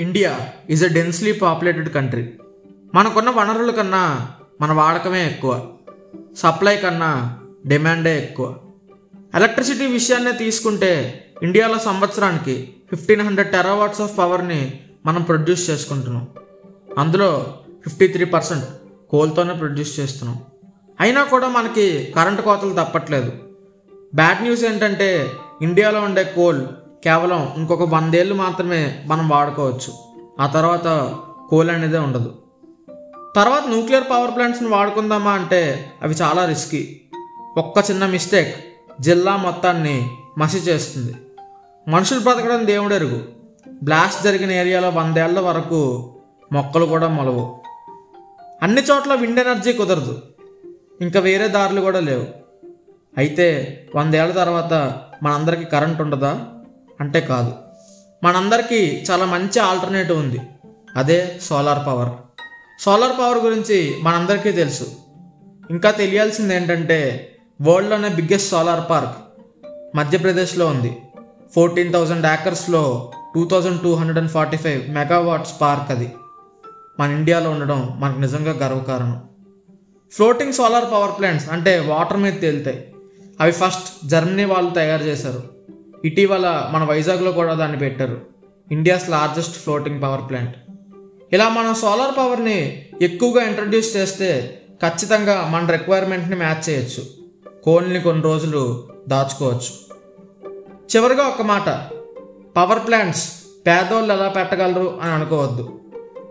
India is a densely populated country మనకున్న వనరుల కన్నా మన వాడకమే ఎక్కువ. సప్లై కన్నా డిమాండే ఎక్కువ. ఎలక్ట్రిసిటీ విషయాన్నే తీసుకుంటే ఇండియాలో సంవత్సరానికి ఫిఫ్టీన్ హండ్రెడ్ టెరావాట్స్ ఆఫ్ పవర్ని మనం ప్రొడ్యూస్ చేసుకుంటున్నాం. అందులో ఫిఫ్టీ త్రీ పర్సెంట్ కోల్తోనే ప్రొడ్యూస్ చేస్తున్నాం. అయినా కూడా మనకి కరెంటు కోతలు తప్పట్లేదు. బ్యాడ్ న్యూస్ ఏంటంటే ఇండియాలో ఉండే కోల్ కేవలం ఇంకొక వందేళ్ళు మాత్రమే మనం వాడుకోవచ్చు. ఆ తర్వాత కోల్ అనేదే ఉండదు. తర్వాత న్యూక్లియర్ పవర్ ప్లాంట్స్ని వాడుకుందామా అంటే అవి చాలా రిస్కీ ఒక్క చిన్న మిస్టేక్ జిల్లా మొత్తాన్ని మసి చేస్తుంది. మనుషులు బ్రతకడం దేవుడెరుగు బ్లాస్ట్ జరిగిన ఏరియాలో వందేళ్ళ వరకు మొక్కలు కూడా మొలవు. అన్ని చోట్ల విండ్ ఎనర్జీ కుదరదు. ఇంకా వేరే దారులు కూడా లేవు. అయితే వందేళ్ళ తర్వాత మనందరికీ కరెంట్ ఉండదా? అంటే కాదు. మనందరికీ చాలా మంచి ఆల్టర్నేటివ్ ఉంది. అదే సోలార్ పవర్. సోలార్ పవర్ గురించి మనందరికీ తెలుసు. ఇంకా తెలియాల్సింది ఏంటంటే వరల్డ్లోనే బిగ్గెస్ట్ సోలార్ పార్క్ మధ్యప్రదేశ్లో ఉంది. Fourteen thousand యాకర్స్లో two thousand two hundred and forty five megawatts park అది. మన ఇండియాలో ఉండడం మనకు నిజంగా గర్వకారణం. ఫ్లోటింగ్ సోలార్ పవర్ ప్లాంట్స్ అంటే వాటర్ మీద తేలుతాయి. అవి ఫస్ట్ జర్మనీ వాళ్ళు తయారు చేశారు. ఇటీవల మన వైజాగ్లో కూడా దాన్ని పెట్టారు. India's largest floating power plant. ఇలా మనం సోలార్ పవర్ని ఎక్కువగా ఇంట్రడ్యూస్ చేస్తే ఖచ్చితంగా మన రిక్వైర్మెంట్ని మ్యాచ్ చేయొచ్చు. కోల్ని కొన్ని రోజులు దాచుకోవచ్చు. చివరిగా ఒక మాట. పవర్ ప్లాంట్స్ పేదోళ్ళు ఎలా పెట్టగలరు అని అనుకోవద్దు.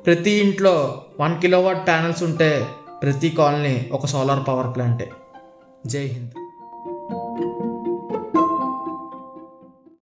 ప్రతి ఇంట్లో వన్ కిలోవాట్ ప్యానల్స్ ఉంటే ప్రతి కాలనీ ఒక సోలార్ పవర్ ప్లాంటే. జై హింద్.